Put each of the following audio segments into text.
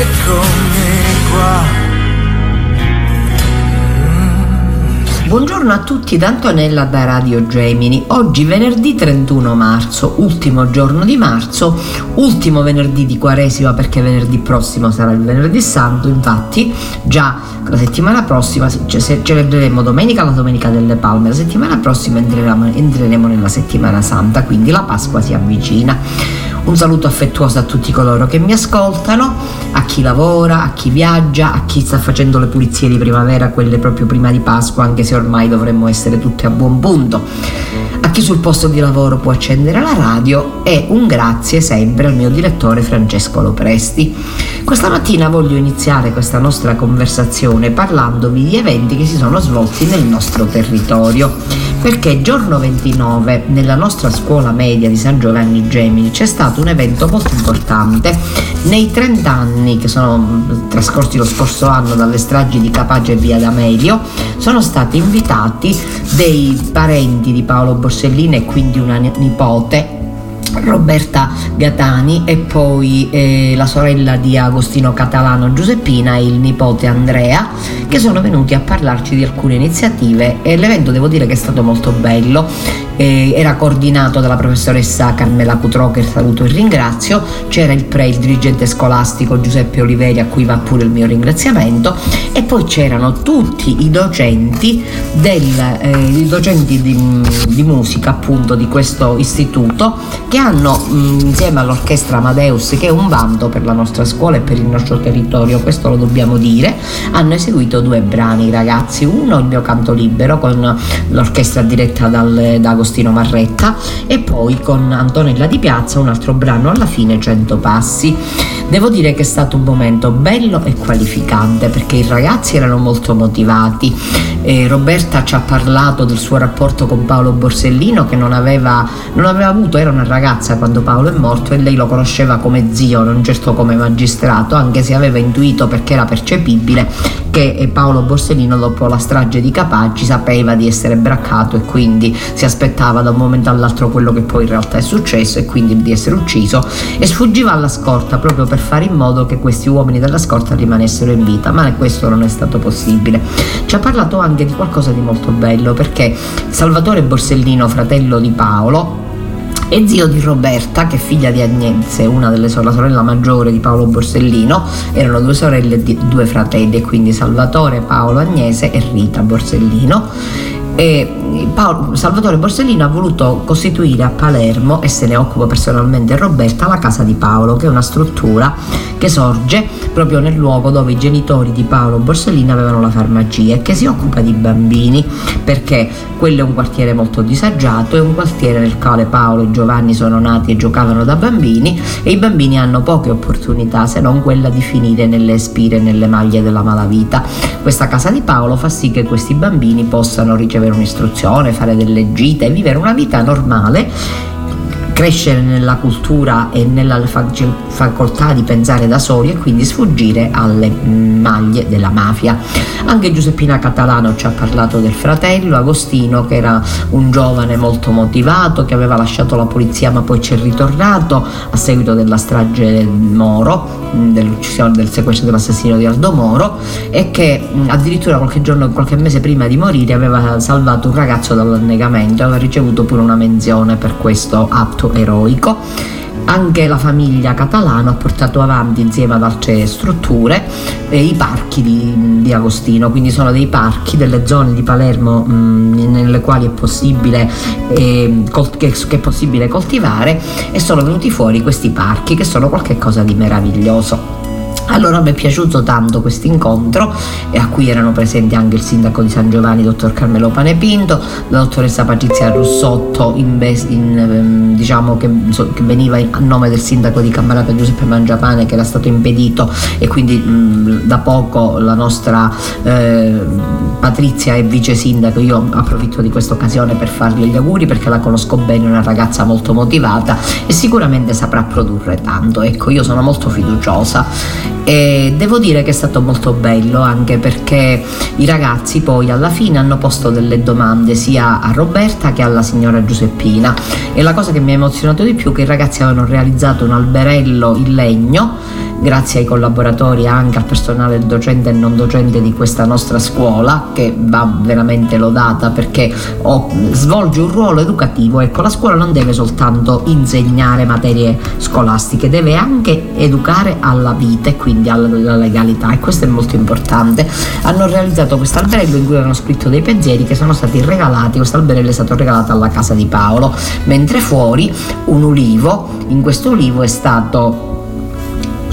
eccomi qua Buongiorno a tutti da Antonella da Radio Gemini. Oggi venerdì 31 marzo, ultimo giorno di marzo, ultimo venerdì di Quaresima perché venerdì prossimo sarà il venerdì santo, infatti già la settimana prossima cioè, celebreremo domenica la domenica delle palme, la settimana prossima entreremo, entreremo nella settimana santa, quindi la Pasqua si avvicina. Un saluto affettuoso a tutti coloro che mi ascoltano, a chi lavora, a chi viaggia, a chi sta facendo le pulizie di primavera, quelle proprio prima di Pasqua, anche se ormai dovremmo essere tutti a buon punto. A chi sul posto di lavoro può accendere la radio e un grazie sempre al mio direttore Francesco Lopresti. Questa mattina voglio iniziare questa nostra conversazione parlandovi di eventi che si sono svolti nel nostro territorio, perché giorno 29 nella nostra scuola media di San Giovanni Gemini c'è stato un evento molto importante. Nei 30 anni che sono trascorsi lo scorso anno dalle stragi di Capace e Via D'Amelio sono stati invitati dei parenti di Paolo Borsellino e quindi una nipote Roberta Gatani e poi eh, la sorella di Agostino Catalano Giuseppina e il nipote Andrea che sono venuti a parlarci di alcune iniziative e l'evento devo dire che è stato molto bello eh, era coordinato dalla professoressa Carmela Cutrò che saluto e ringrazio. C'era il pre il dirigente scolastico Giuseppe Oliveri a cui va pure il mio ringraziamento. E poi c'erano tutti i docenti del, eh, i docenti di, di musica appunto di questo istituto che hanno mh, insieme all'orchestra Amadeus che è un bando per la nostra scuola e per il nostro territorio questo lo dobbiamo dire hanno eseguito due brani ragazzi. Uno il mio canto libero con l'orchestra diretta dal, da Agostino Marretta e poi con Antonella Di Piazza un altro brano alla fine 100 passi devo dire che è stato un momento bello e qualificante perché i ragazzi erano molto motivati. Eh, Roberta ci ha parlato del suo rapporto con Paolo Borsellino che non aveva, non aveva avuto era una ragazza quando Paolo è morto e lei lo conosceva come zio, non certo come magistrato, anche se aveva intuito perché era percepibile che Paolo Borsellino dopo la strage di Capaci sapeva di essere braccato e quindi si aspettava da un momento all'altro quello che poi in realtà è successo e quindi di essere ucciso. E sfuggiva alla scorta proprio per fare in modo che questi uomini della scorta rimanessero in vita, ma questo non è stato possibile. Ci ha parlato anche di qualcosa di molto bello perché Salvatore Borsellino, fratello di Paolo, è zio di Roberta, che è figlia di Agnese, una delle sorelle, la sorella maggiore di Paolo Borsellino, erano due sorelle e due fratelli, quindi Salvatore, Paolo Agnese e Rita Borsellino e Paolo, Salvatore Borsellino ha voluto costituire a Palermo, e se ne occupa personalmente Roberta, la Casa di Paolo, che è una struttura che sorge proprio nel luogo dove i genitori di Paolo Borsellino avevano la farmacia e che si occupa di bambini, perché quello è un quartiere molto disagiato, è un quartiere nel quale Paolo e Giovanni sono nati e giocavano da bambini e i bambini hanno poche opportunità se non quella di finire nelle spire nelle maglie della malavita. Questa Casa di Paolo fa sì che questi bambini possano ricevere avere un'istruzione, fare delle gite, vivere una vita normale crescere nella cultura e nella facoltà di pensare da soli e quindi sfuggire alle maglie della mafia. Anche Giuseppina Catalano ci ha parlato del fratello Agostino che era un giovane molto motivato che aveva lasciato la polizia ma poi ci è ritornato a seguito della strage Moro, dell'uccisione del sequestro dell'assassino di Aldo Moro e che addirittura qualche giorno, qualche mese prima di morire aveva salvato un ragazzo dall'annegamento aveva ricevuto pure una menzione per questo atto eroico anche la famiglia Catalano ha portato avanti insieme ad altre strutture eh, i parchi di, di, Agostino, quindi sono dei parchi delle zone di Palermo mh, mm, nelle quali è possibile, eh, che, che è possibile coltivare e sono venuti fuori questi parchi che sono qualcosa di meraviglioso. Allora mi è piaciuto tanto questo incontro a cui erano presenti anche il sindaco di San Giovanni, dottor Carmelo Panepinto, la dottoressa Patrizia Russotto, in, in, ehm, diciamo che, che, veniva a nome del sindaco di Cammarata Giuseppe Mangiapane che era stato impedito e quindi mh, da poco la nostra eh, Patrizia è vice sindaco, io approfitto di questa occasione per fargli gli auguri perché la conosco bene, è una ragazza molto motivata e sicuramente saprà produrre tanto, ecco io sono molto fiduciosa e devo dire che è stato molto bello anche perché i ragazzi poi alla fine hanno posto delle domande sia a Roberta che alla signora Giuseppina e la cosa che mi ha emozionato di più è che i ragazzi avevano realizzato un alberello in legno grazie ai collaboratori e anche al personale docente e non docente di questa nostra scuola che va veramente lodata perché oh, svolge un ruolo educativo. Ecco, la scuola non deve soltanto insegnare materie scolastiche, deve anche educare alla vita e quindi alla legalità e questo è molto importante. Hanno realizzato questo alberello in cui hanno scritto dei pensieri che sono stati regalati, questo alberello è stato regalato alla casa di Paolo, mentre fuori un ulivo, in questo ulivo è stato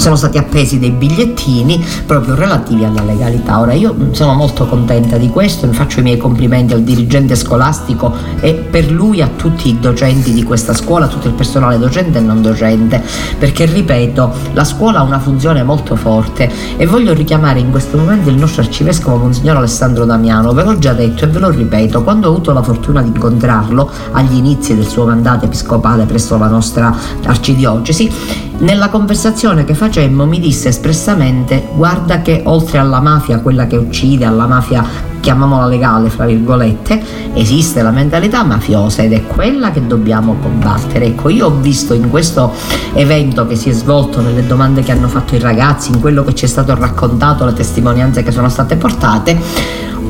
sono stati appesi dei bigliettini proprio relativi alla legalità. Ora io sono molto contenta di questo, mi faccio i miei complimenti al dirigente scolastico e per lui a tutti i docenti di questa scuola, a tutto il personale docente e non docente, perché ripeto, la scuola ha una funzione molto forte e voglio richiamare in questo momento il nostro arcivescovo Monsignor Alessandro Damiano, ve l'ho già detto e ve lo ripeto, quando ho avuto la fortuna di incontrarlo agli inizi del suo mandato episcopale presso la nostra arcidiocesi, nella conversazione che facemmo mi disse espressamente guarda che oltre alla mafia, quella che uccide, alla mafia chiamiamola legale, fra virgolette, esiste la mentalità mafiosa ed è quella che dobbiamo combattere. Ecco, io ho visto in questo evento che si è svolto, nelle domande che hanno fatto i ragazzi, in quello che ci è stato raccontato, le testimonianze che sono state portate,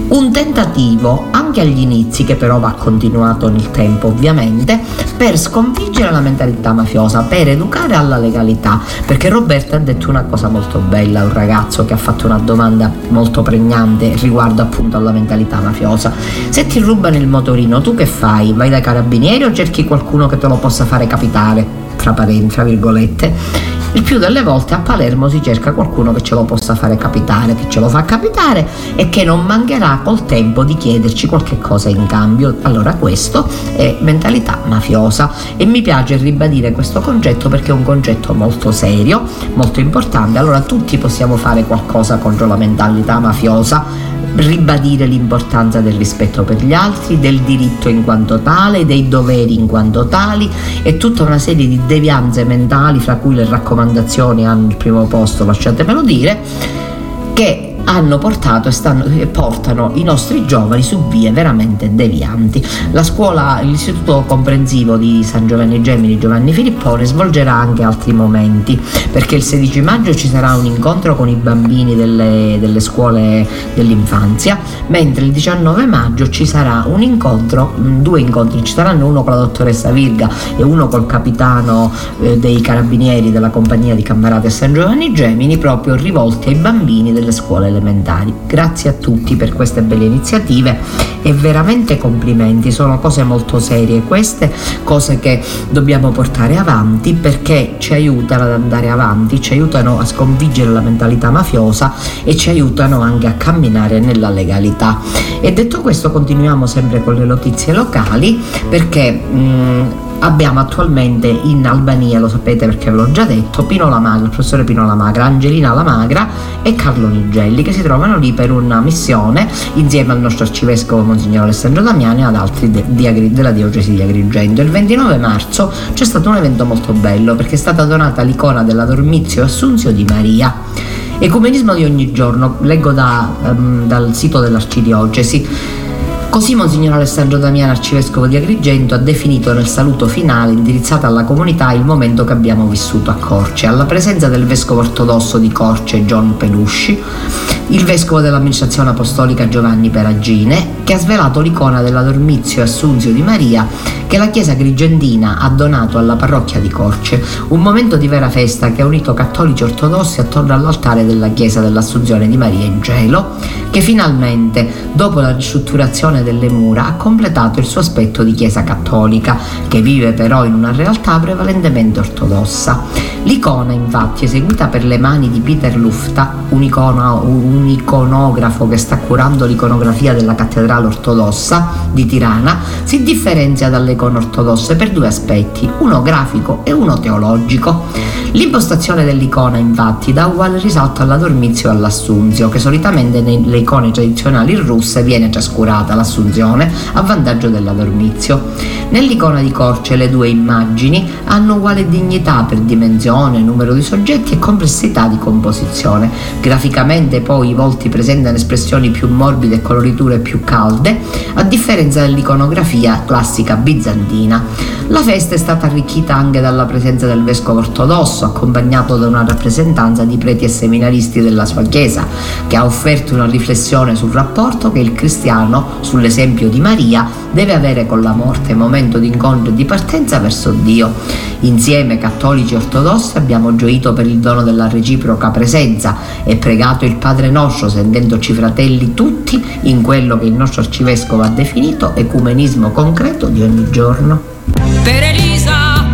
un tentativo anche agli inizi che però va continuato nel tempo ovviamente per sconfiggere la mentalità mafiosa per educare alla legalità. Perché Roberta ha detto una cosa molto bella un ragazzo che ha fatto una domanda molto pregnante riguardo appunto alla mentalità mafiosa. Se ti rubano il motorino tu che fai? vai dai carabinieri o cerchi qualcuno che te lo possa fare capitare? Fra parenti fra virgolette il più delle volte a Palermo si cerca qualcuno che ce lo possa fare capitare, che ce lo fa capitare e che non mancherà col tempo di chiederci qualche cosa in cambio. Allora questo è mentalità mafiosa e mi piace ribadire questo concetto perché è un concetto molto serio, molto importante. Allora tutti possiamo fare qualcosa contro la mentalità mafiosa ribadire l'importanza del rispetto per gli altri, del diritto in quanto tale, dei doveri in quanto tali e tutta una serie di devianze mentali, fra cui le raccomandazioni hanno il primo posto, lasciatemelo dire, che hanno portato e, stanno, portano i nostri giovani su vie veramente devianti. La scuola, l'istituto comprensivo di San Giovanni Gemini Giovanni Filippone svolgerà anche altri momenti perché il 16 maggio ci sarà un incontro con i bambini delle, delle scuole dell'infanzia, mentre il 19 maggio ci sarà un incontro, mm, due incontri, ci saranno uno con la dottoressa Virga e uno col capitano eh, dei carabinieri della compagnia di Cammarate San Giovanni Gemini proprio rivolti ai bambini delle scuole elementari. Grazie a tutti per queste belle iniziative e veramente complimenti, sono cose molto serie queste, cose che dobbiamo portare avanti perché ci aiutano ad andare avanti, ci aiutano a sconfiggere la mentalità mafiosa e ci aiutano anche a camminare nella legalità. E detto questo continuiamo sempre con le notizie locali perché mh, mm, abbiamo attualmente in Albania, lo sapete perché ve l'ho già detto, Pino Lamagra, il professore Pino Lamagra, Angelina Lamagra e Carlo Nigelli che si trovano lì per una missione insieme al nostro arcivescovo Monsignor Alessandro Damiani e ad altri de- di, della diocesi di Agrigento. Il 29 marzo c'è stato un evento molto bello perché è stata donata l'icona della Dormizio Assunzio di Maria. Ecumenismo di ogni giorno, leggo da, um, dal sito dell'arcidiocesi Così Monsignor Alessandro Damiano, arcivescovo di Agrigento, ha definito nel saluto finale indirizzato alla comunità il momento che abbiamo vissuto a Corce, alla presenza del vescovo ortodosso di Corce John Pelusci, il vescovo dell'amministrazione apostolica Giovanni Peragine, che ha svelato l'icona della Dormizio Assunzio di Maria che la Chiesa Grigendina ha donato alla parrocchia di Corce, un momento di vera festa che ha unito cattolici ortodossi attorno all'altare della Chiesa dell'Assunzione di Maria in cielo, che finalmente, dopo la ristrutturazione delle mura, ha completato il suo aspetto di Chiesa cattolica, che vive però in una realtà prevalentemente ortodossa. L'icona, infatti, eseguita per le mani di Peter Lufta, un, icono, un iconografo che sta curando l'iconografia della cattedrale ortodossa di Tirana, si differenzia dalle icone ortodosse per due aspetti, uno grafico e uno teologico. L'impostazione dell'icona, infatti, dà uguale risalto alla Dormizio e all'Assunzio, che solitamente nelle icone tradizionali russe viene trascurata l'Assunzione a vantaggio della Dormizio. Nell'icona di Corce le due immagini hanno uguale dignità per dimensione, numero di soggetti e complessità di composizione. Graficamente poi i volti presentano espressioni più morbide e coloriture più calde, a differenza dell'iconografia classica bizantina. La festa è stata arricchita anche dalla presenza del vescovo ortodosso, accompagnato da una rappresentanza di preti e seminaristi della sua chiesa, che ha offerto una riflessione sul rapporto che il cristiano, sull'esempio di Maria, deve avere con la morte, momento di incontro e di partenza verso Dio. Insieme, cattolici e ortodossi, abbiamo gioito per il dono della reciproca presenza e pregato il Padre nostro, sentendoci fratelli tutti in quello che il nostro arcivescovo ha definito ecumenismo concreto di ogni giorno. Per Elisa,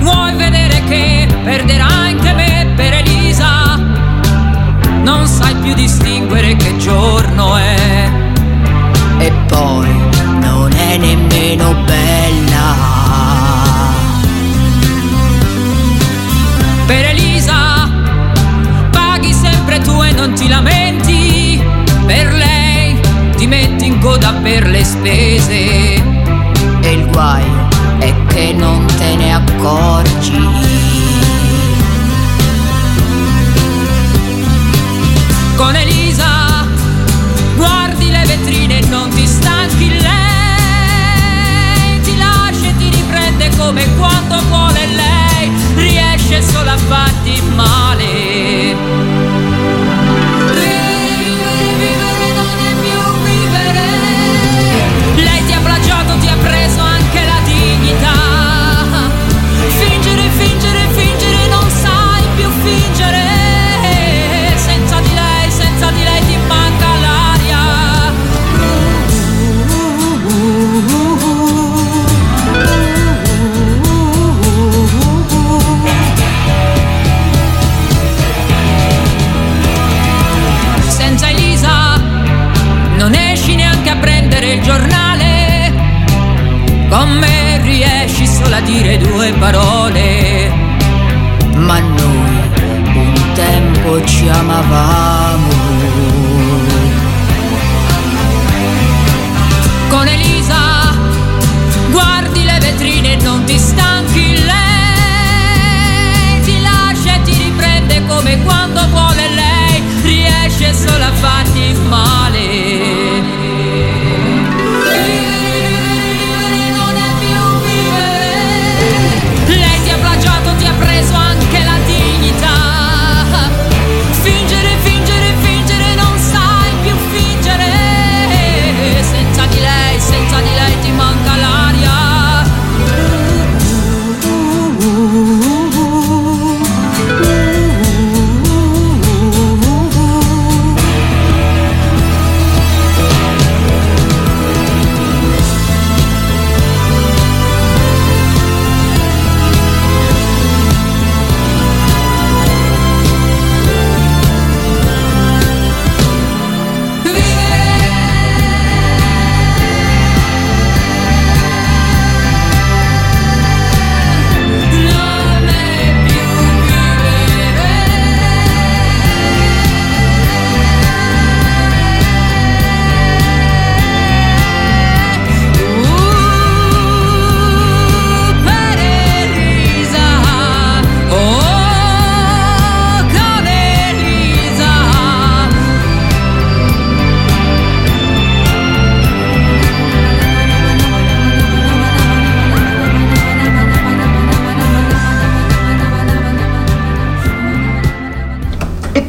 vuoi vedere che perderà anche me per Elisa? Non sai più distinguere che giorno è. E poi non è nemmeno bella. Non ti lamenti. Per lei ti metti in coda per le spese e il guaio è che non te ne accorgi. Con Elisa guardi le vetrine e non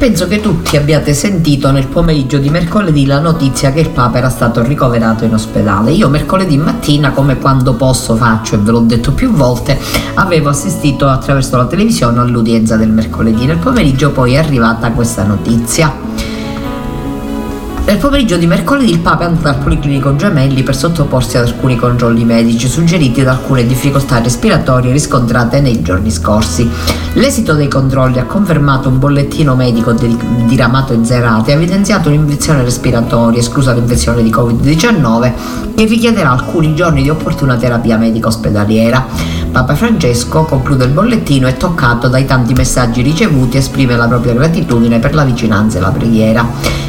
penso che tutti abbiate sentito nel pomeriggio di mercoledì la notizia che il Papa era stato ricoverato in ospedale. Io mercoledì mattina, come quando posso faccio e ve l'ho detto più volte, avevo assistito attraverso la televisione all'udienza del mercoledì. Nel pomeriggio poi è arrivata questa notizia. Nel pomeriggio di mercoledì il Papa è andato al Policlinico Gemelli per sottoporsi ad alcuni controlli medici suggeriti da alcune difficoltà respiratorie riscontrate nei giorni scorsi. L'esito dei controlli ha confermato un bollettino medico diramato in serata e ha evidenziato un'infezione respiratoria, esclusa l'infezione di Covid-19, che richiederà alcuni giorni di opportuna terapia medica ospedaliera. Papa Francesco conclude il bollettino e toccato dai tanti messaggi ricevuti esprime la propria gratitudine per la vicinanza e la preghiera.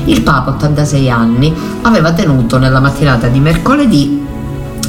Il Papa, 86 anni, aveva tenuto nella mattinata di mercoledì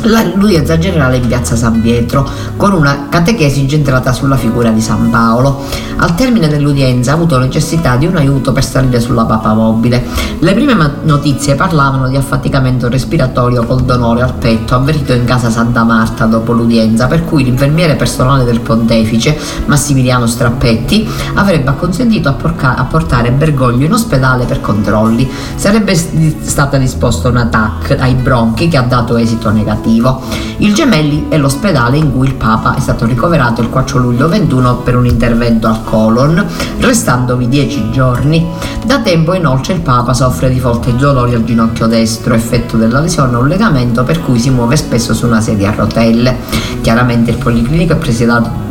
l'udienza generale in piazza San Pietro con una catechesi incentrata sulla figura di San Paolo. Al termine dell'udienza ha avuto necessità di un aiuto per salire sulla papa mobile. Le prime notizie parlavano di affaticamento respiratorio col dolore al petto avvertito in casa Santa Marta dopo l'udienza, per cui l'infermiere personale del pontefice, Massimiliano Strappetti, avrebbe acconsentito a, porca- a portare Bergoglio in ospedale per controlli. Sarebbe stata disposta un TAC ai bronchi che ha dato esito negativo motivo. Il Gemelli è l'ospedale in cui il Papa è stato ricoverato il 4 luglio 21 per un intervento al colon, restandovi 10 giorni. Da tempo inoltre il Papa soffre di forti dolori al ginocchio destro, effetto della lesione a un legamento per cui si muove spesso su una sedia a rotelle. Chiaramente il policlinico è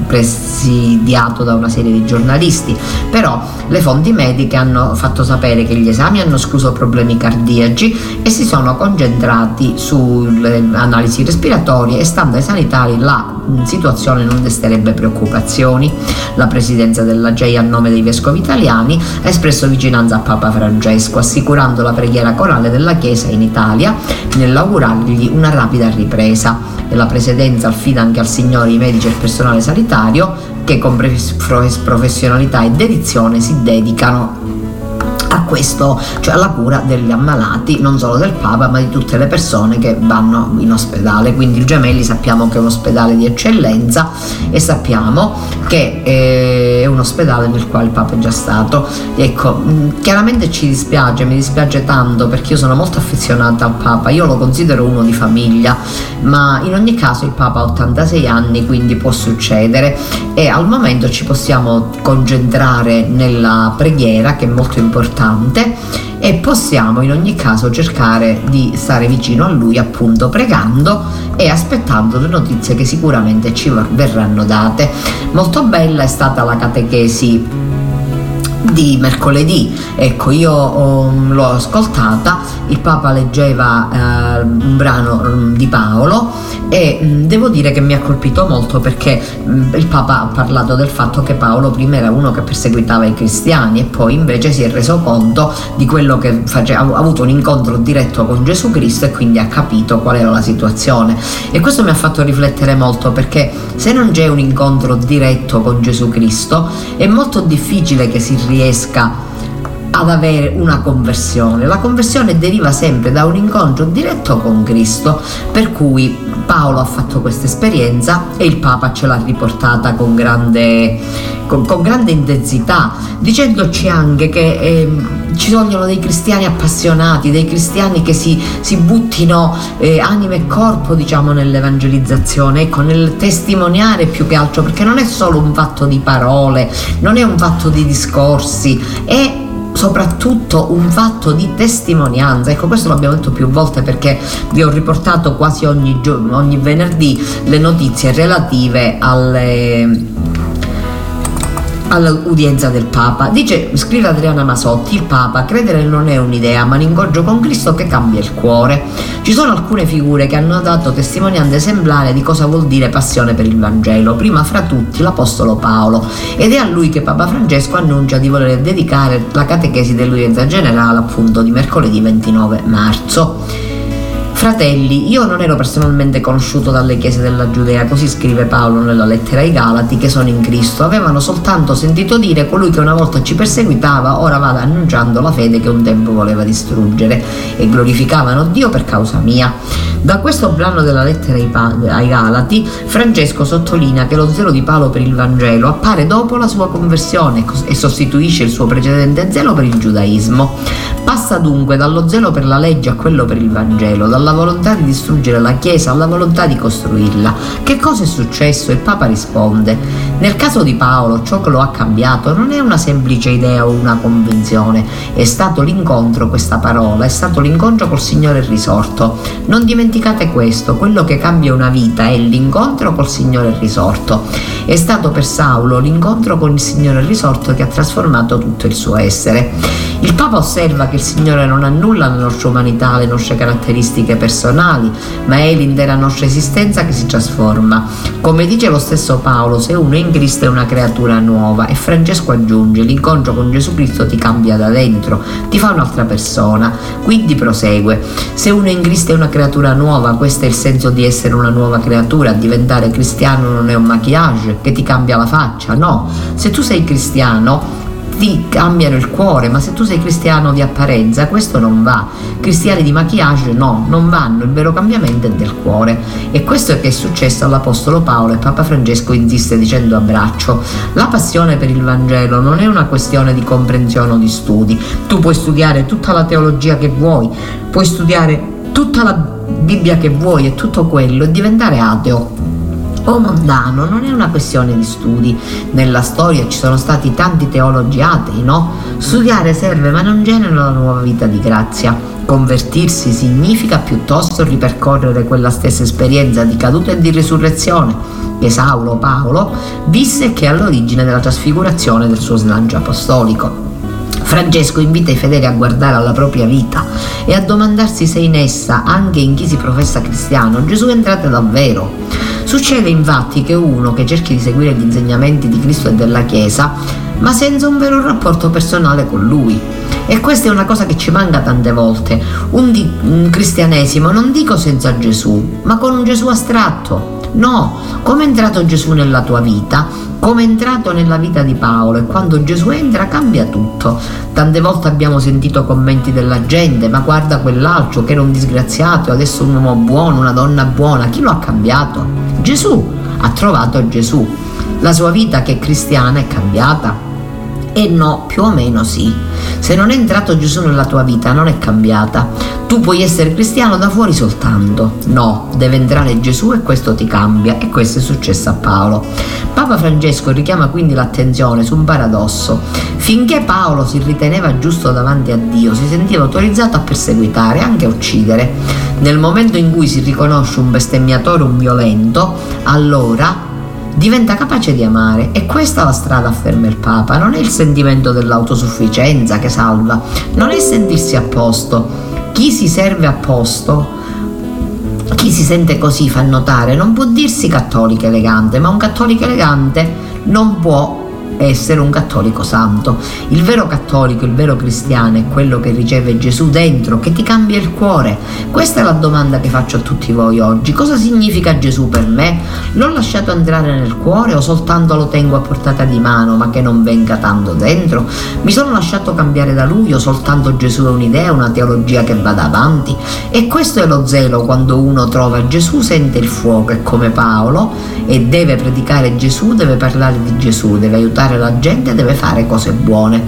presidiato da una serie di giornalisti, però le fonti mediche hanno fatto sapere che gli esami hanno escluso problemi cardiaci e si sono concentrati sulle analisi respiratorie e ai sanitari la situazione non desterebbe preoccupazioni. La presidenza della GEI a nome dei vescovi italiani ha espresso vicinanza a Papa Francesco, assicurando la preghiera corale della Chiesa in Italia nell'augurargli una rapida ripresa. E la presidenza affida anche al Signore i medici e il personale sanitario che con professionalità e dedizione si dedicano questo, cioè alla cura degli ammalati, non solo del Papa, ma di tutte le persone che vanno in ospedale. Quindi il Gemelli sappiamo che è un ospedale di eccellenza e sappiamo che eh, è un ospedale nel quale il Papa è già stato. Ecco, mm, chiaramente ci dispiace, mi dispiace tanto perché io sono molto affezionata al Papa, io lo considero uno di famiglia, ma in ogni caso il Papa ha 86 anni, quindi può succedere e al momento ci possiamo concentrare nella preghiera che è molto importante importante e possiamo in ogni caso cercare di stare vicino a lui appunto pregando e aspettando le notizie che sicuramente ci verranno date. Molto bella è stata la catechesi di mercoledì. Ecco, io um, l'ho ascoltata, il Papa leggeva eh, un brano um, di Paolo e um, devo dire che mi ha colpito molto perché mm, il Papa ha parlato del fatto che Paolo prima era uno che perseguitava i cristiani e poi invece si è reso conto di quello che faceva, ha avuto un incontro diretto con Gesù Cristo e quindi ha capito qual era la situazione. E questo mi ha fatto riflettere molto perché se non c'è un incontro diretto con Gesù Cristo è molto difficile che si riesca riesca ad avere una conversione. La conversione deriva sempre da un incontro diretto con Cristo, per cui Paolo ha fatto questa esperienza e il Papa ce l'ha riportata con grande, con, con grande intensità, dicendoci anche che eh, ci vogliono dei cristiani appassionati, dei cristiani che si, si buttino eh, anima e corpo diciamo nell'evangelizzazione, ecco, nel testimoniare più che altro, perché non è solo un fatto di parole, non è un fatto di discorsi, è soprattutto un fatto di testimonianza. Ecco, questo l'abbiamo detto più volte perché vi ho riportato quasi ogni, ogni venerdì le notizie relative alle all'udienza del Papa. Dice, scrive Adriana Masotti, il Papa, credere non è un'idea, ma incontro con Cristo che cambia il cuore. Ci sono alcune figure che hanno dato testimonianza esemplare di cosa vuol dire passione per il Vangelo, prima fra tutti l'Apostolo Paolo, ed è a lui che Papa Francesco annuncia di voler dedicare la catechesi dell'udienza generale appunto di mercoledì 29 marzo. Fratelli, io non ero personalmente conosciuto dalle chiese della Giudea, così scrive Paolo nella lettera ai Galati, che sono in Cristo. Avevano soltanto sentito dire colui che una volta ci perseguitava, ora vada annunciando la fede che un tempo voleva distruggere, e glorificavano Dio per causa mia. Da questo brano della lettera ai Galati, Francesco sottolinea che lo zelo di Paolo per il Vangelo appare dopo la sua conversione e sostituisce il suo precedente zelo per il giudaismo. Passa dunque dallo zelo per la legge a quello per il Vangelo, dalla volontà di distruggere la Chiesa alla volontà di costruirla. Che cosa è successo? Il Papa risponde, nel caso di Paolo ciò che lo ha cambiato non è una semplice idea o una convinzione, è stato l'incontro, questa parola, è stato l'incontro col Signore risorto. Non dimenticate questo, quello che cambia una vita è l'incontro col Signore risorto. È stato per Saulo l'incontro con il Signore risorto che ha trasformato tutto il suo essere. Il Papa osserva che il Signore non annulla la nostra umanità, le nostre caratteristiche personali, ma è l'intera nostra esistenza che si trasforma. Come dice lo stesso Paolo, se uno è in Cristo è una creatura nuova e Francesco aggiunge, l'incontro con Gesù Cristo ti cambia da dentro, ti fa un'altra persona. Quindi prosegue, se uno in Cristo è una creatura nuova, questo è il senso di essere una nuova creatura, diventare cristiano non è un maquillage che ti cambia la faccia, no, se tu sei cristiano ti cambiano il cuore, ma se tu sei cristiano di apparenza questo non va. Cristiani di maquillage no, non vanno, il vero cambiamento è del cuore. E questo è che è successo all'Apostolo Paolo e Papa Francesco insiste dicendo a braccio, la passione per il Vangelo non è una questione di comprensione o di studi. Tu puoi studiare tutta la teologia che vuoi, puoi studiare tutta la Bibbia che vuoi e tutto quello e diventare ateo o mondano, non è una questione di studi. Nella storia ci sono stati tanti teologi atei, no? Studiare serve ma non genera la nuova vita di grazia. Convertirsi significa piuttosto ripercorrere quella stessa esperienza di caduta e di risurrezione che Saulo Paolo visse e che è all'origine della trasfigurazione del suo slancio apostolico. Francesco invita i fedeli a guardare alla propria vita e a domandarsi se in essa, anche in chi si professa cristiano, Gesù è entrato davvero. Succede infatti che uno che cerchi di seguire gli insegnamenti di Cristo e della Chiesa, ma senza un vero rapporto personale con Lui. E questa è una cosa che ci manca tante volte. Un, di- un cristianesimo non dico senza Gesù, ma con un Gesù astratto. No, come è entrato Gesù nella tua vita, come è entrato nella vita di Paolo e quando Gesù entra cambia tutto. Tante volte abbiamo sentito commenti della gente, ma guarda quell'altro che era un disgraziato, adesso un uomo buono, una donna buona, chi lo ha cambiato? Gesù ha trovato Gesù. La sua vita che è cristiana è cambiata? E no, più o meno sì. Se non è entrato Gesù nella tua vita non è cambiata. Tu puoi essere cristiano da fuori soltanto. No, deve entrare Gesù e questo ti cambia. E questo è successo a Paolo. Papa Francesco richiama quindi l'attenzione su un paradosso. Finché Paolo si riteneva giusto davanti a Dio, si sentiva autorizzato a perseguitare, anche a uccidere. Nel momento in cui si riconosce un bestemmiatore, un violento, allora diventa capace di amare e questa è la strada, afferma il Papa, non è il sentimento dell'autosufficienza che salva, non è sentirsi a posto. Chi si serve a posto chi si sente così fa notare non può dirsi cattolico elegante, ma un cattolico elegante non può essere un cattolico santo. Il vero cattolico, il vero cristiano è quello che riceve Gesù dentro, che ti cambia il cuore. Questa è la domanda che faccio a tutti voi oggi. Cosa significa Gesù per me? L'ho lasciato entrare nel cuore o soltanto lo tengo a portata di mano, ma che non venga tanto dentro? Mi sono lasciato cambiare da lui o soltanto Gesù è un'idea, una teologia che vada avanti? E questo è lo zelo quando uno trova Gesù, sente il fuoco e come Paolo e deve predicare Gesù, deve parlare di Gesù, deve aiutare aiutare la gente deve fare cose buone.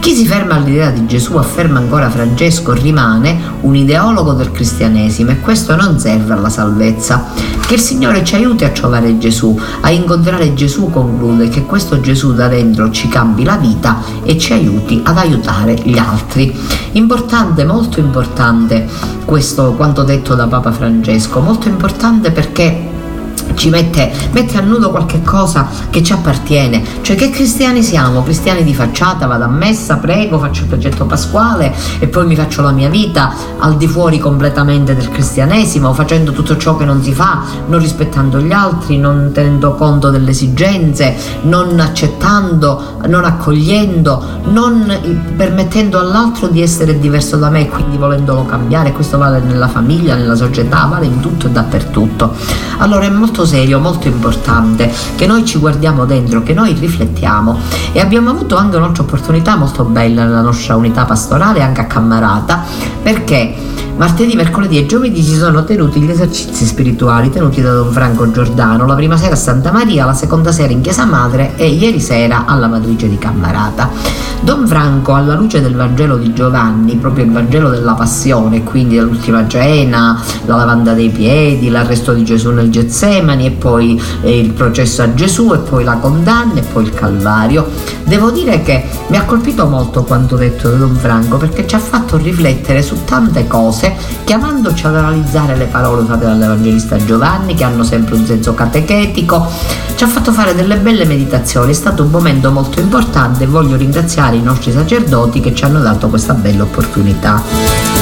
Chi si ferma all'idea di Gesù, afferma ancora Francesco, rimane un ideologo del cristianesimo e questo non serve alla salvezza. Che il Signore ci aiuti a trovare Gesù, a incontrare Gesù, conclude, che questo Gesù da dentro ci cambi la vita e ci aiuti ad aiutare gli altri. Importante, molto importante questo quanto detto da Papa Francesco, molto importante perché ci mette, mette, a nudo qualche cosa che ci appartiene. Cioè che cristiani siamo? Cristiani di facciata, vado a messa, prego, faccio il progetto pasquale e poi mi faccio la mia vita al di fuori completamente del cristianesimo, facendo tutto ciò che non si fa, non rispettando gli altri, non tenendo conto delle esigenze, non accettando, non accogliendo, non permettendo all'altro di essere diverso da me quindi volendolo cambiare. Questo vale nella famiglia, nella società, vale in tutto e dappertutto. Allora è molto serio, molto importante che noi ci guardiamo dentro, che noi riflettiamo. E abbiamo avuto anche un'altra opportunità molto bella nella nostra unità pastorale, anche a Cammarata, perché martedì, mercoledì e giovedì si sono tenuti gli esercizi spirituali tenuti da Don Franco Giordano, la prima sera a Santa Maria, la seconda sera in Chiesa Madre e ieri sera alla Matrice di Cammarata. Don Franco, alla luce del Vangelo di Giovanni, proprio il Vangelo della Passione, quindi dell'ultima cena, la lavanda dei piedi, l'arresto di Gesù nel Getsemani e poi eh, il processo a Gesù e poi la condanna e poi il Calvario. Devo dire che mi ha colpito molto quanto detto da Don Franco perché ci ha fatto riflettere su tante cose chiamandoci ad analizzare le parole usate dall'Evangelista Giovanni che hanno sempre un senso catechetico, ci ha fatto fare delle belle meditazioni, è stato un momento molto importante e voglio ringraziare i nostri sacerdoti che ci hanno dato questa bella opportunità.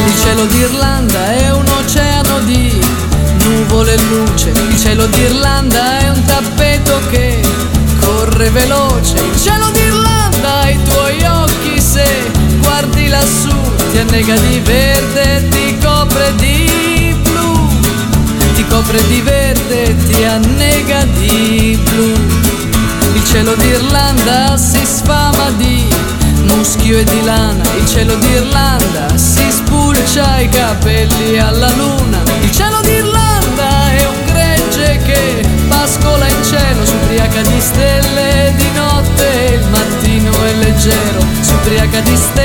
Il cielo d'Irlanda è un oceano di nuvole e luce, il cielo d'Irlanda è un tappeto che corre veloce, il cielo d'Irlanda i tuoi occhi se guardi lassù ti annega di verde, ti copre di blu, ti copre di verde, ti annega di blu. Il cielo d'Irlanda si sfama di muschio e di lana, il cielo d'Irlanda si spulcia i capelli alla luna, il cielo d'Irlanda è un gregge che pascola in cielo, si ubriaca di stelle di notte, il mattino è leggero, si ubriaca di stelle,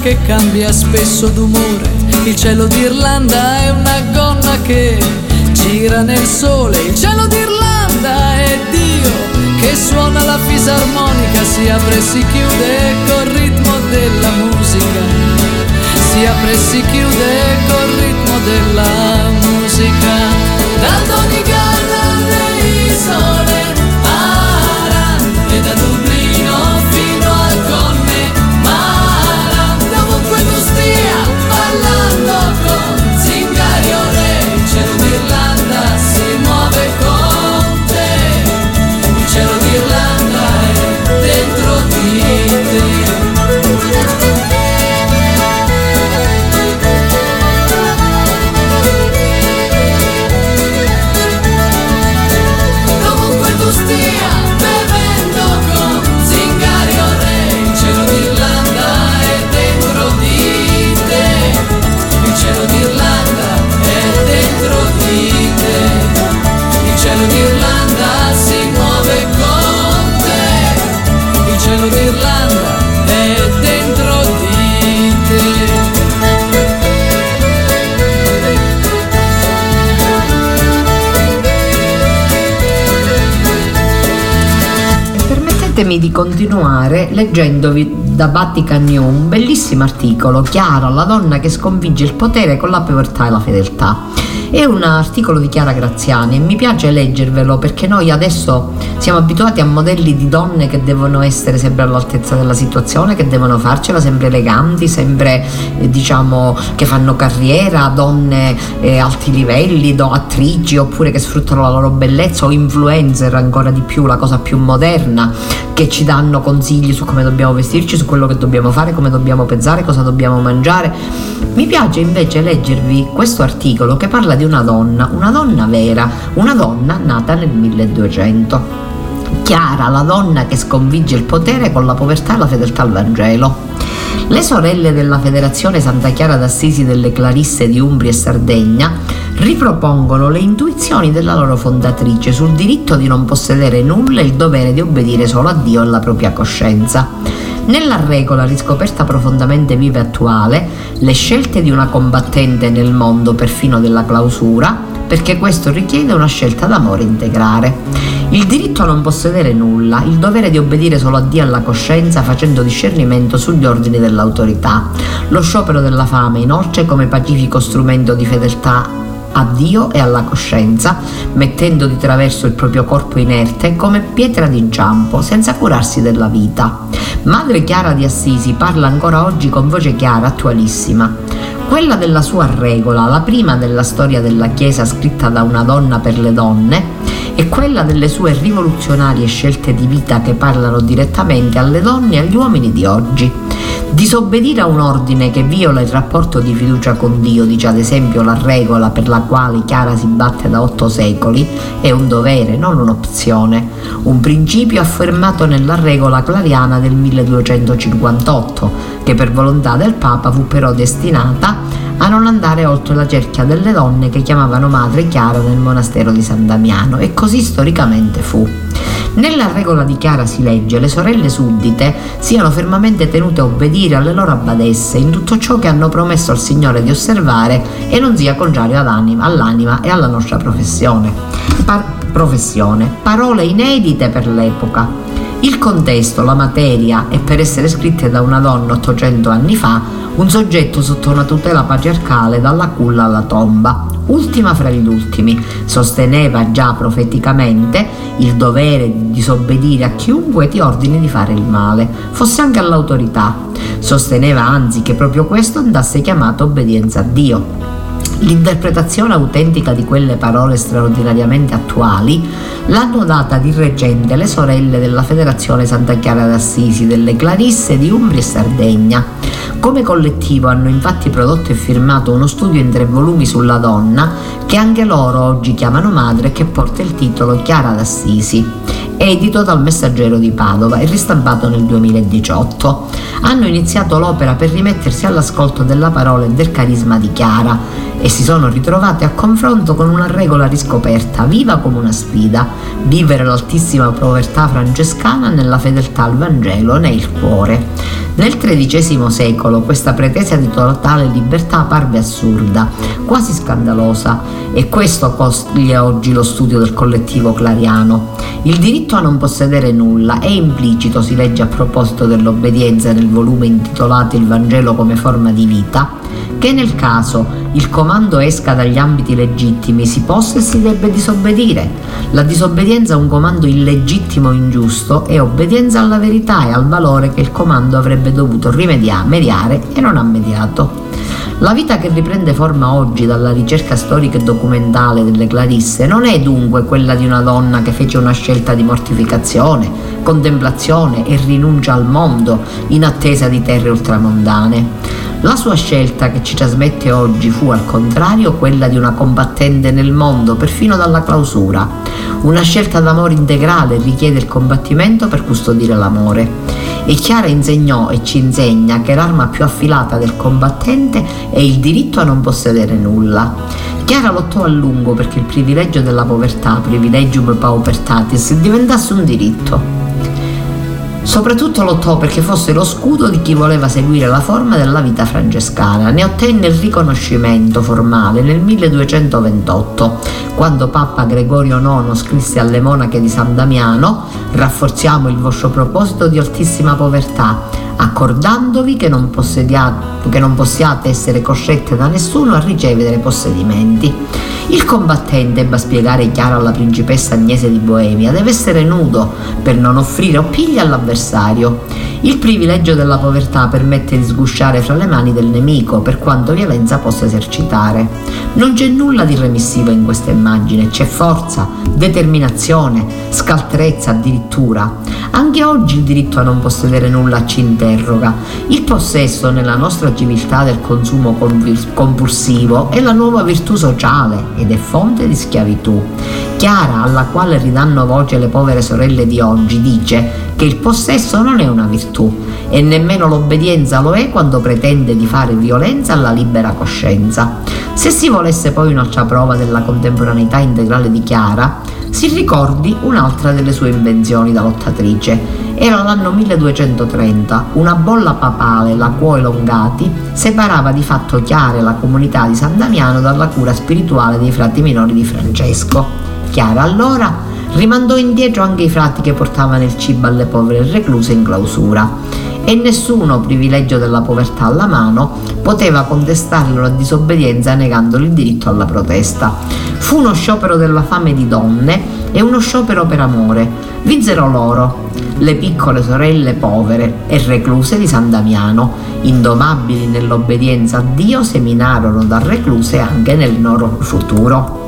che cambia spesso d'umore. Il cielo d'Irlanda è una gonna che gira nel sole. Il cielo d'Irlanda è Dio che suona la fisarmonica, si apre e si chiude col ritmo della musica. Si apre e si chiude col ritmo della musica. Permettetemi di continuare leggendovi da Vatican New un bellissimo articolo, Chiara, la donna che sconfigge il potere con la povertà e la fedeltà. È un articolo di Chiara Graziani e mi piace leggervelo perché noi adesso siamo abituati a modelli di donne che devono essere sempre all'altezza della situazione, che devono farcela sempre eleganti, sempre eh, diciamo che fanno carriera, donne eh, alti livelli, do, attrici oppure che sfruttano la loro bellezza o influencer ancora di più, la cosa più moderna, che ci danno consigli su come dobbiamo vestirci, su quello che dobbiamo fare, come dobbiamo pensare, cosa dobbiamo mangiare. Mi piace invece leggervi questo articolo che parla di una donna, una donna vera, una donna nata nel 1200. Chiara, la donna che sconfigge il potere con la povertà e la fedeltà al Vangelo. Le sorelle della Federazione Santa Chiara d'Assisi delle Clarisse di Umbria e Sardegna ripropongono le intuizioni della loro fondatrice sul diritto di non possedere nulla e il dovere di obbedire solo a Dio e alla propria coscienza. Nella regola riscoperta profondamente viva e attuale, le scelte di una combattente nel mondo perfino della clausura, perché questo richiede una scelta d'amore integrare. Il diritto a non possedere nulla, il dovere di obbedire solo a Dio e alla coscienza facendo discernimento sugli ordini dell'autorità, lo sciopero della fame inoltre come pacifico strumento di fedeltà a Dio e alla coscienza, mettendo di traverso il proprio corpo inerte come pietra d'inciampo, senza curarsi della vita. Madre Chiara di Assisi parla ancora oggi con voce chiara, attualissima. Quella della sua regola, la prima della storia della Chiesa scritta da una donna per le donne, e quella delle sue rivoluzionarie scelte di vita che parlano direttamente alle donne e agli uomini di oggi. Disobbedire a un ordine che viola il rapporto di fiducia con Dio, dice ad esempio la regola per la quale Chiara si batte da otto secoli, è un dovere, non un'opzione, un principio affermato nella regola clariana del 1258, che per volontà del Papa fu però destinata a non andare oltre la cerchia delle donne che chiamavano madre Chiara nel monastero di San Damiano e così storicamente fu. Nella regola di Chiara si legge le sorelle suddite siano fermamente tenute a obbedire alle loro abbadesse in tutto ciò che hanno promesso al Signore di osservare e non sia contrario all'anima e alla nostra professione. Par- professione. Parole inedite per l'epoca. Il contesto, la materia e per essere scritte da una donna 800 anni fa, un soggetto sotto una tutela patriarcale dalla culla alla tomba, ultima fra gli ultimi, sosteneva già profeticamente il dovere di disobbedire a chiunque ti ordini di fare il male, fosse anche all'autorità. Sosteneva anzi che proprio questo andasse chiamato obbedienza a Dio. L'interpretazione autentica di quelle parole straordinariamente attuali l'hanno data di reggente le sorelle della Federazione Santa Chiara d'Assisi, delle Clarisse di Umbria e Sardegna. Come collettivo hanno infatti prodotto e firmato uno studio in tre volumi sulla donna che anche loro oggi chiamano madre che porta il titolo Chiara d'Assisi edito dal Messaggero di Padova e ristampato nel 2018. Hanno iniziato l'opera per rimettersi all'ascolto della parola e del carisma di Chiara e si sono ritrovate a confronto con una regola riscoperta, viva come una sfida, vivere l'altissima povertà francescana nella fedeltà al Vangelo ne è il cuore. Nel XIII secolo questa pretesa di totale libertà parve assurda, quasi scandalosa, e questo coglie oggi lo studio del collettivo clariano. Il diritto a non possedere nulla è implicito, si legge a proposito dell'obbedienza nel volume intitolato Il Vangelo come forma di vita, che nel caso il comando esca dagli ambiti legittimi si possa e si debba disobbedire. La disobbedienza a un comando illegittimo o ingiusto è obbedienza alla verità e al valore che il comando avrebbe dovuto rimediare, mediare e non ha mediato. La vita che riprende forma oggi dalla ricerca storica e documentale delle Clarisse non è dunque quella di una donna che fece una scelta di mortificazione, contemplazione e rinuncia al mondo in attesa di terre ultramondane. La sua scelta che ci trasmette oggi fu al contrario quella di una combattente nel mondo, perfino dalla clausura. Una scelta d'amore integrale richiede il combattimento per custodire l'amore. E Chiara insegnò e ci insegna che l'arma più affilata del combattente è il diritto a non possedere nulla. Chiara lottò a lungo perché il privilegio della povertà, privilegium paupertatis, diventasse un diritto. Soprattutto lottò perché fosse lo scudo di chi voleva seguire la forma della vita francescana. Ne ottenne il riconoscimento formale nel 1228, quando Papa Gregorio IX scrisse alle monache di San Damiano Rafforziamo il vostro proposito di altissima povertà, accordandovi che non, che non possiate essere cosciette da nessuno a ricevere possedimenti. Il combattente, ebbe a spiegare chiaro alla principessa Agnese di Boemia, deve essere nudo per non offrire oppigli all'avversario. Il privilegio della povertà permette di sgusciare fra le mani del nemico per quanto violenza possa esercitare. Non c'è nulla di remissivo in questa immagine, c'è forza, determinazione, scaltrezza addirittura. Anche oggi il diritto a non possedere nulla ci interroga. Il possesso nella nostra civiltà del consumo compulsivo è la nuova virtù sociale ed è fonte di schiavitù. Chiara, alla quale ridanno voce le povere sorelle di oggi, dice che il possesso non è una virtù e nemmeno l'obbedienza lo è quando pretende di fare violenza alla libera coscienza. Se si volesse poi un'altra prova della contemporaneità integrale di Chiara, si ricordi un'altra delle sue invenzioni da lottatrice. Era l'anno 1230, una bolla papale, la Quo Longati, separava di fatto Chiara e la comunità di San Damiano dalla cura spirituale dei frati minori di Francesco. Chiara allora rimandò indietro anche i frati che portavano il cibo alle povere recluse in clausura e nessuno, privilegio della povertà alla mano, poteva contestarle la disobbedienza negandole il diritto alla protesta. Fu uno sciopero della fame di donne e uno sciopero per amore. Vinsero loro, le piccole sorelle povere e recluse di San Damiano, indomabili nell'obbedienza a Dio, seminarono da recluse anche nel loro futuro.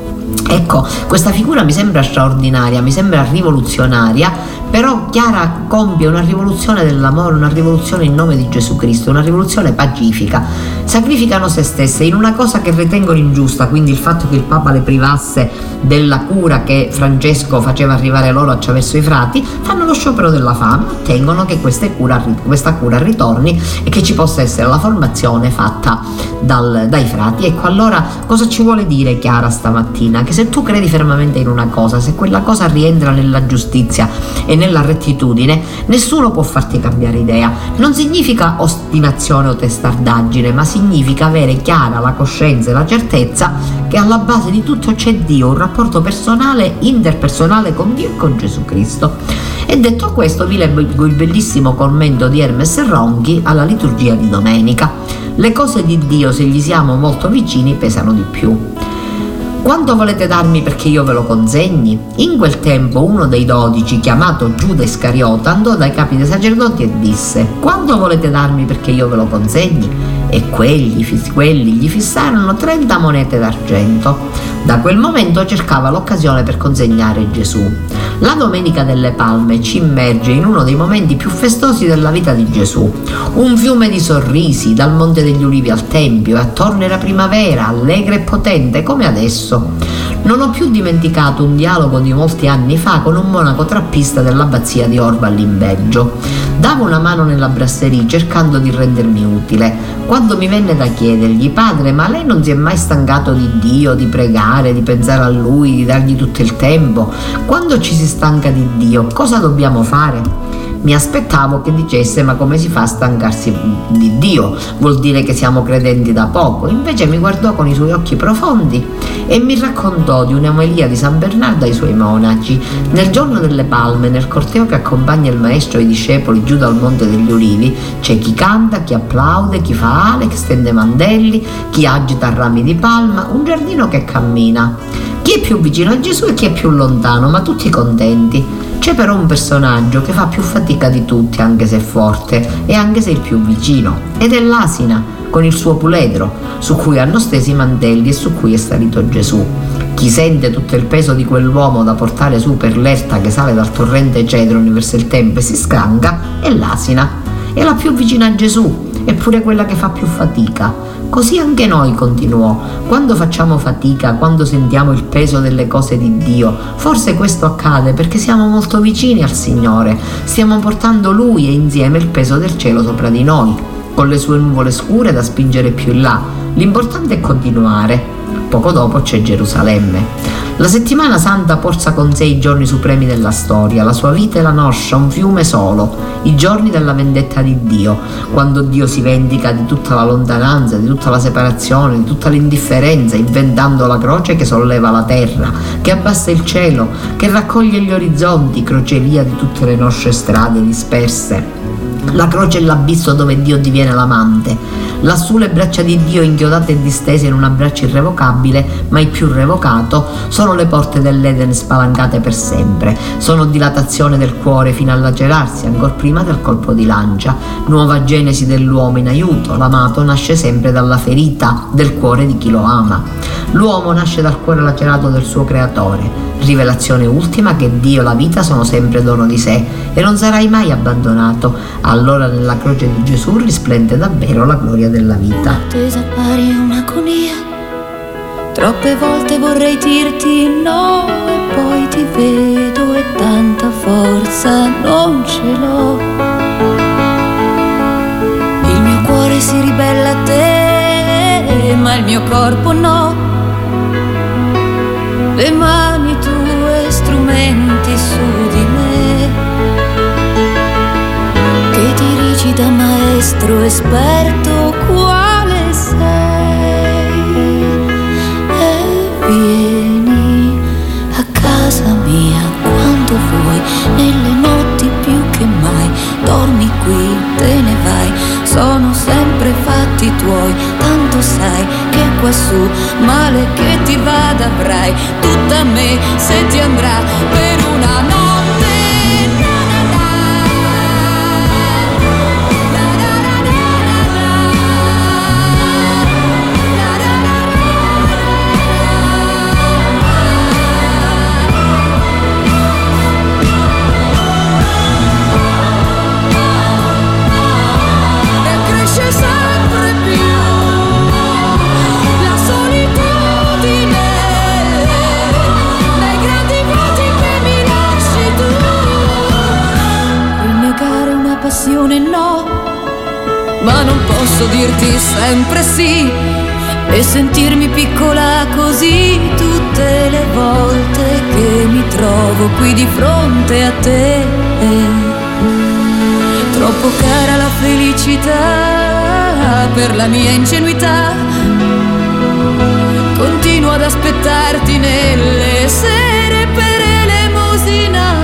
Ecco, questa figura mi sembra straordinaria, mi sembra rivoluzionaria però Chiara compie una rivoluzione dell'amore, una rivoluzione in nome di Gesù Cristo, una rivoluzione pacifica. Sacrificano se stesse in una cosa che ritengono ingiusta, quindi il fatto che il Papa le privasse della cura che Francesco faceva arrivare loro attraverso i frati, fanno lo sciopero della fame, ottengono che cura, questa cura ritorni e che ci possa essere la formazione fatta dal, dai frati. Ecco, allora cosa ci vuole dire Chiara stamattina? Che se tu credi fermamente in una cosa, se quella cosa rientra nella giustizia e nella rettitudine, nessuno può farti cambiare idea. Non significa ostinazione o testardaggine, ma significa avere chiara la coscienza e la certezza che alla base di tutto c'è Dio, un rapporto personale, interpersonale con Dio e con Gesù Cristo. E detto questo vi leggo il bellissimo commento di Hermes Ronchi alla liturgia di domenica. Le cose di Dio, se gli siamo molto vicini, pesano di più. Quanto volete darmi perché io ve lo consegni? In quel tempo uno dei dodici, chiamato Giuda Iscariota, andò dai capi dei sacerdoti e disse: Quanto volete darmi perché io ve lo consegni? E quelli, quelli gli fissarono 30 monete d'argento. Da quel momento cercava l'occasione per consegnare Gesù. La Domenica delle Palme ci immerge in uno dei momenti più festosi della vita di Gesù. Un fiume di sorrisi dal Monte degli Ulivi al Tempio e attorno era primavera, allegra e potente come adesso. Non ho più dimenticato un dialogo di molti anni fa con un monaco trappista dell'abbazia di Orval in Belgio. Davo una mano nella brasserie cercando di rendermi utile, quando mi venne da chiedergli, padre, ma lei non si è mai stancato di Dio, di pregare, di pensare a Lui, di dargli tutto il tempo? Quando ci si stanca di Dio, cosa dobbiamo fare? Mi aspettavo che dicesse ma come si fa a stancarsi di Dio? Vuol dire che siamo credenti da poco. Invece mi guardò con i suoi occhi profondi e mi raccontò di un'omelia di San Bernardo ai suoi monaci. Nel giorno delle palme, nel corteo che accompagna il maestro e i discepoli giù dal Monte degli Ulivi, c'è chi canta, chi applaude, chi fa ale, chi stende mandelli, chi agita rami di palma, un giardino che cammina. Chi è più vicino a Gesù e chi è più lontano, ma tutti contenti. C'è però un personaggio che fa più fatica di tutti, anche se è forte e anche se il più vicino, ed è l'asina con il suo puledro, su cui hanno stesi i mantelli e su cui è salito Gesù. Chi sente tutto il peso di quell'uomo da portare su per l'erta che sale dal torrente Cedrone verso il tempo e si scanga è l'asina. È la più vicina a Gesù, eppure quella che fa più fatica Così anche noi, continuò, quando facciamo fatica, quando sentiamo il peso delle cose di Dio, forse questo accade perché siamo molto vicini al Signore, stiamo portando Lui e insieme il peso del cielo sopra di noi, con le sue nuvole scure da spingere più in là. L'importante è continuare. Poco dopo c'è Gerusalemme. La settimana santa porta con sé i giorni supremi della storia, la sua vita è la noscia, un fiume solo, i giorni della vendetta di Dio, quando Dio si vendica di tutta la lontananza, di tutta la separazione, di tutta l'indifferenza, inventando la croce che solleva la terra, che abbassa il cielo, che raccoglie gli orizzonti, crocevia di tutte le nostre strade disperse. La croce è l'abisso dove Dio diviene l'amante. Lassù le braccia di Dio inchiodate e distese in un abbraccio irrevocabile, mai più revocato, sono le porte dell'Eden spalancate per sempre. Sono dilatazione del cuore fino a lacerarsi, ancor prima del colpo di lancia. Nuova genesi dell'uomo in aiuto. L'amato nasce sempre dalla ferita del cuore di chi lo ama. L'uomo nasce dal cuore lacerato del suo creatore. Rivelazione ultima che Dio e la vita sono sempre dono di sé e non sarai mai abbandonato. Allora nella croce di Gesù risplende davvero la gloria della vita. Attesa pari un'agonia. Troppe volte vorrei dirti no e poi ti vedo e tanta forza non ce l'ho. Il mio cuore si ribella a te, ma il mio corpo no. Le mani tue strumenti su di me che dirigi da maestro esperto quale nelle notti più che mai. Dormi qui te ne vai. Sono sempre fatti tuoi. Tanto sai che qua su male che ti vada avrai. Tutta me se ti andrà per una notte passione no ma non posso dirti sempre sì e sentirmi piccola così tutte le volte che mi trovo qui di fronte a te troppo cara la felicità per la mia ingenuità. Continuo ad aspettarti nelle sere per elemosinare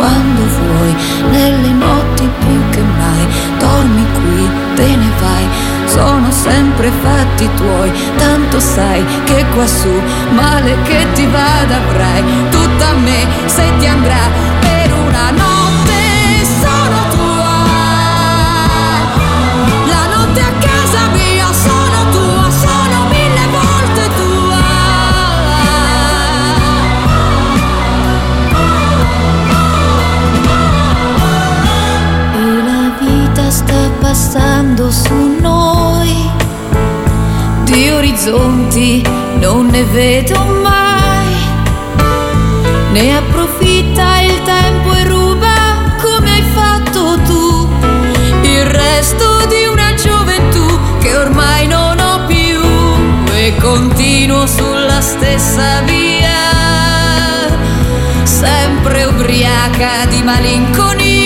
quando vuoi, nelle notti più che mai. Dormi qui, te ne vai. Sono sempre fatti tuoi, tanto sai che qua su male che ti vada avrai tutta me se ti andrà per una notte passando su noi, di orizzonti non ne vedo mai, ne approfitta il tempo e ruba come hai fatto tu, il resto di una gioventù che ormai non ho più. E continuo sulla stessa via. Sempre ubriaca di malinconia.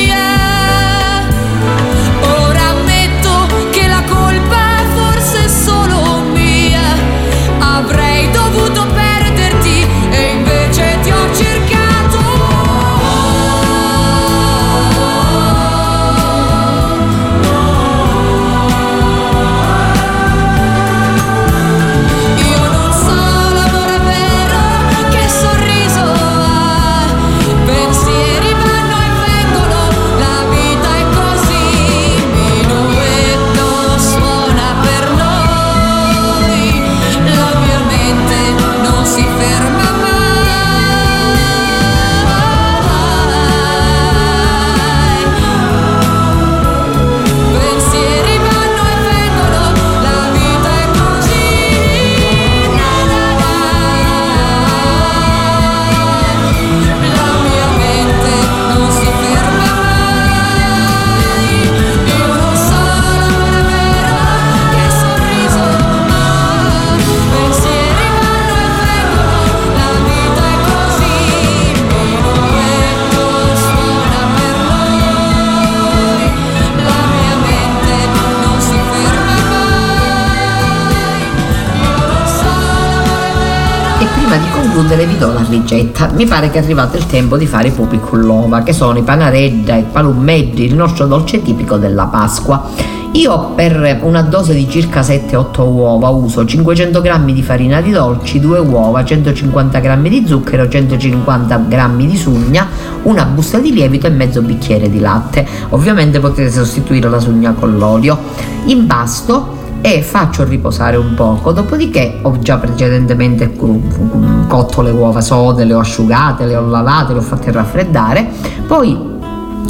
Ricetta. Mi pare che è arrivato il tempo di fare i pupi con l'ova, che sono i panaredda, i palumeggi, il nostro dolce tipico della Pasqua. Io per una dose di circa 7-8 uova uso 500 g di farina di dolci, 2 uova, 150 g di zucchero, 150 g di sugna, una busta di lievito e mezzo bicchiere di latte. Ovviamente potete sostituire la sugna con l'olio. Impasto e faccio riposare un poco, dopodiché ho già precedentemente cotto le uova sode, le ho asciugate, le ho lavate, le ho fatte raffreddare, poi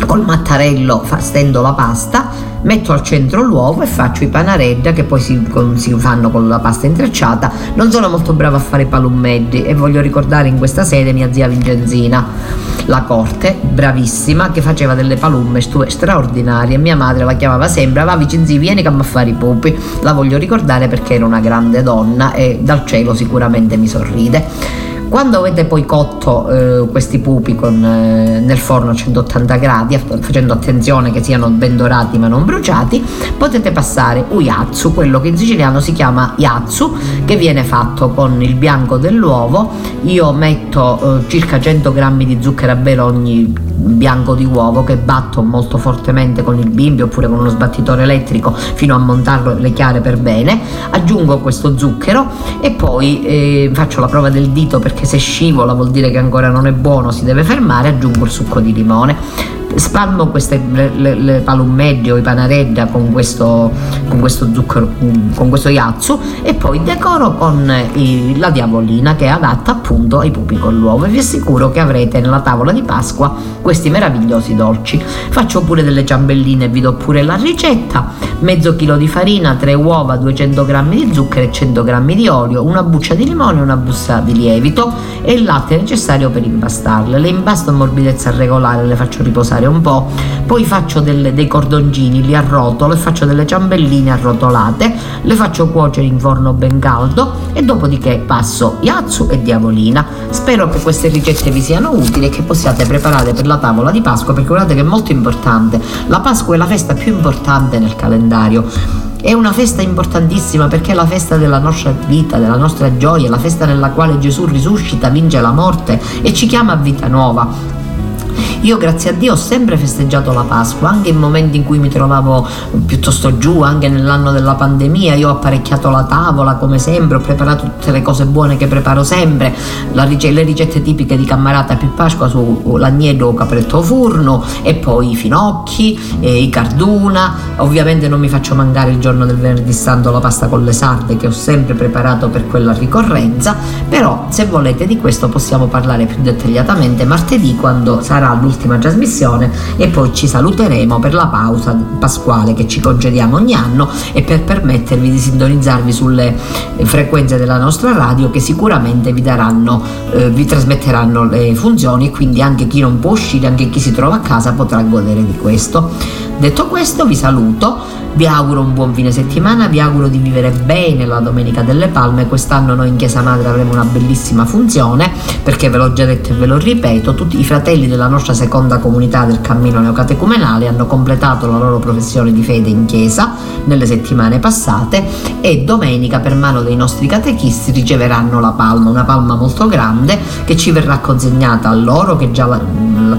col mattarello stendo la pasta metto al centro l'uovo e faccio i panaredda che poi si, con, si, fanno con la pasta intrecciata. Non sono molto brava a fare palummetti e voglio ricordare in questa sede mia zia Vincenzina la corte bravissima che faceva delle palumme straordinarie. Mia madre la chiamava sempre va Vincenzi vieni che a fare i pupi. La voglio ricordare perché era una grande donna e dal cielo sicuramente mi sorride quando avete poi cotto eh, questi pupi con, eh, nel forno a 180 gradi, facendo attenzione che siano ben dorati ma non bruciati, potete passare uyatsu, quello che in siciliano si chiama yatsu, che viene fatto con il bianco dell'uovo. Io metto eh, circa 100 g di zucchero a velo ogni bianco di uovo che batto molto fortemente con il bimbi oppure con uno sbattitore elettrico fino a montarlo le chiare per bene. Aggiungo questo zucchero e poi eh, faccio la prova del dito perché se scivola vuol dire che ancora non è buono, si deve fermare, aggiungo il succo di limone spalmo queste le, le, le palummegge o i panaredda con questo, con questo zucchero con questo yatsu e poi decoro con i, la diavolina che è adatta appunto ai pupi con l'uovo. E vi assicuro che avrete nella tavola di Pasqua questi meravigliosi dolci. Faccio pure delle ciambelline vi do pure la ricetta. Mezzo chilo di farina 3 uova 200 g di zucchero e 100 g di olio una buccia di limone una busta di lievito e il latte necessario per impastarle. Le impasto a morbidezza regolare le faccio riposare un po', poi faccio delle, dei cordoncini, li arrotolo e faccio delle ciambelline arrotolate, le faccio cuocere in forno ben caldo e dopodiché passo yatsu e diavolina. Spero che queste ricette vi siano utili e che possiate preparare per la tavola di Pasqua perché guardate che è molto importante. La Pasqua è la festa più importante nel calendario. È una festa importantissima perché è la festa della nostra vita, della nostra gioia, la festa nella quale Gesù risuscita, vince la morte e ci chiama a vita nuova. Io grazie a Dio ho sempre festeggiato la Pasqua, anche in momenti in cui mi trovavo piuttosto giù, anche nell'anno della pandemia, io ho apparecchiato la tavola come sempre, ho preparato tutte le cose buone che preparo sempre, ric- le ricette tipiche di Cammarata più Pasqua su l'agnello capretto furno e poi i finocchi, i carduna, ovviamente non mi faccio mancare il giorno del venerdì santo la pasta con le sarde che ho sempre preparato per quella ricorrenza, però se volete di questo possiamo parlare più dettagliatamente martedì quando sarà l'ultimo l'ultima trasmissione e poi ci saluteremo per la pausa pasquale che ci concediamo ogni anno e per permettervi di sintonizzarvi sulle frequenze della nostra radio che sicuramente vi daranno, eh, vi trasmetteranno le funzioni quindi anche chi non può uscire, anche chi si trova a casa potrà godere di questo. Detto questo vi saluto vi auguro un buon fine settimana, vi auguro di vivere bene la Domenica delle Palme. Quest'anno noi in Chiesa Madre avremo una bellissima funzione perché ve l'ho già detto e ve lo ripeto, tutti i fratelli della nostra seconda comunità del cammino neocatecumenale hanno completato la loro professione di fede in Chiesa nelle settimane passate e domenica per mano dei nostri catechisti riceveranno la palma, una palma molto grande che ci verrà consegnata a loro che già la,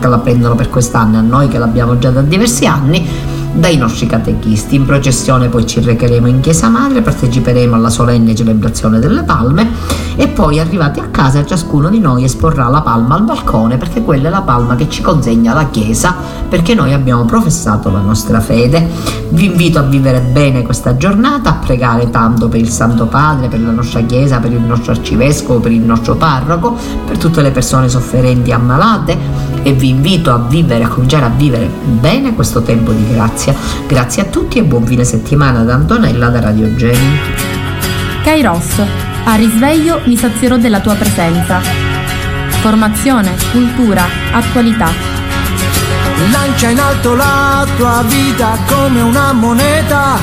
la prendono per quest'anno e a noi che l'abbiamo già da diversi anni dai nostri catechisti. In processione poi ci recheremo in Chiesa Madre, parteciperemo alla solenne celebrazione delle palme e poi arrivati a casa ciascuno di noi esporrà la palma al balcone perché quella è la palma che ci consegna la Chiesa perché noi abbiamo professato la nostra fede. Vi invito a vivere bene questa giornata, a pregare tanto per il Santo Padre, per la nostra Chiesa, per il nostro arcivescovo, per il nostro parroco, per tutte le persone sofferenti e ammalate e vi invito a vivere, a cominciare a vivere bene questo tempo di grazia. Grazie a tutti e buon fine settimana da Antonella da Radio Geni. Kairos, a risveglio mi sazierò della tua presenza. Formazione, cultura, attualità. Lancia in alto la tua vita come una moneta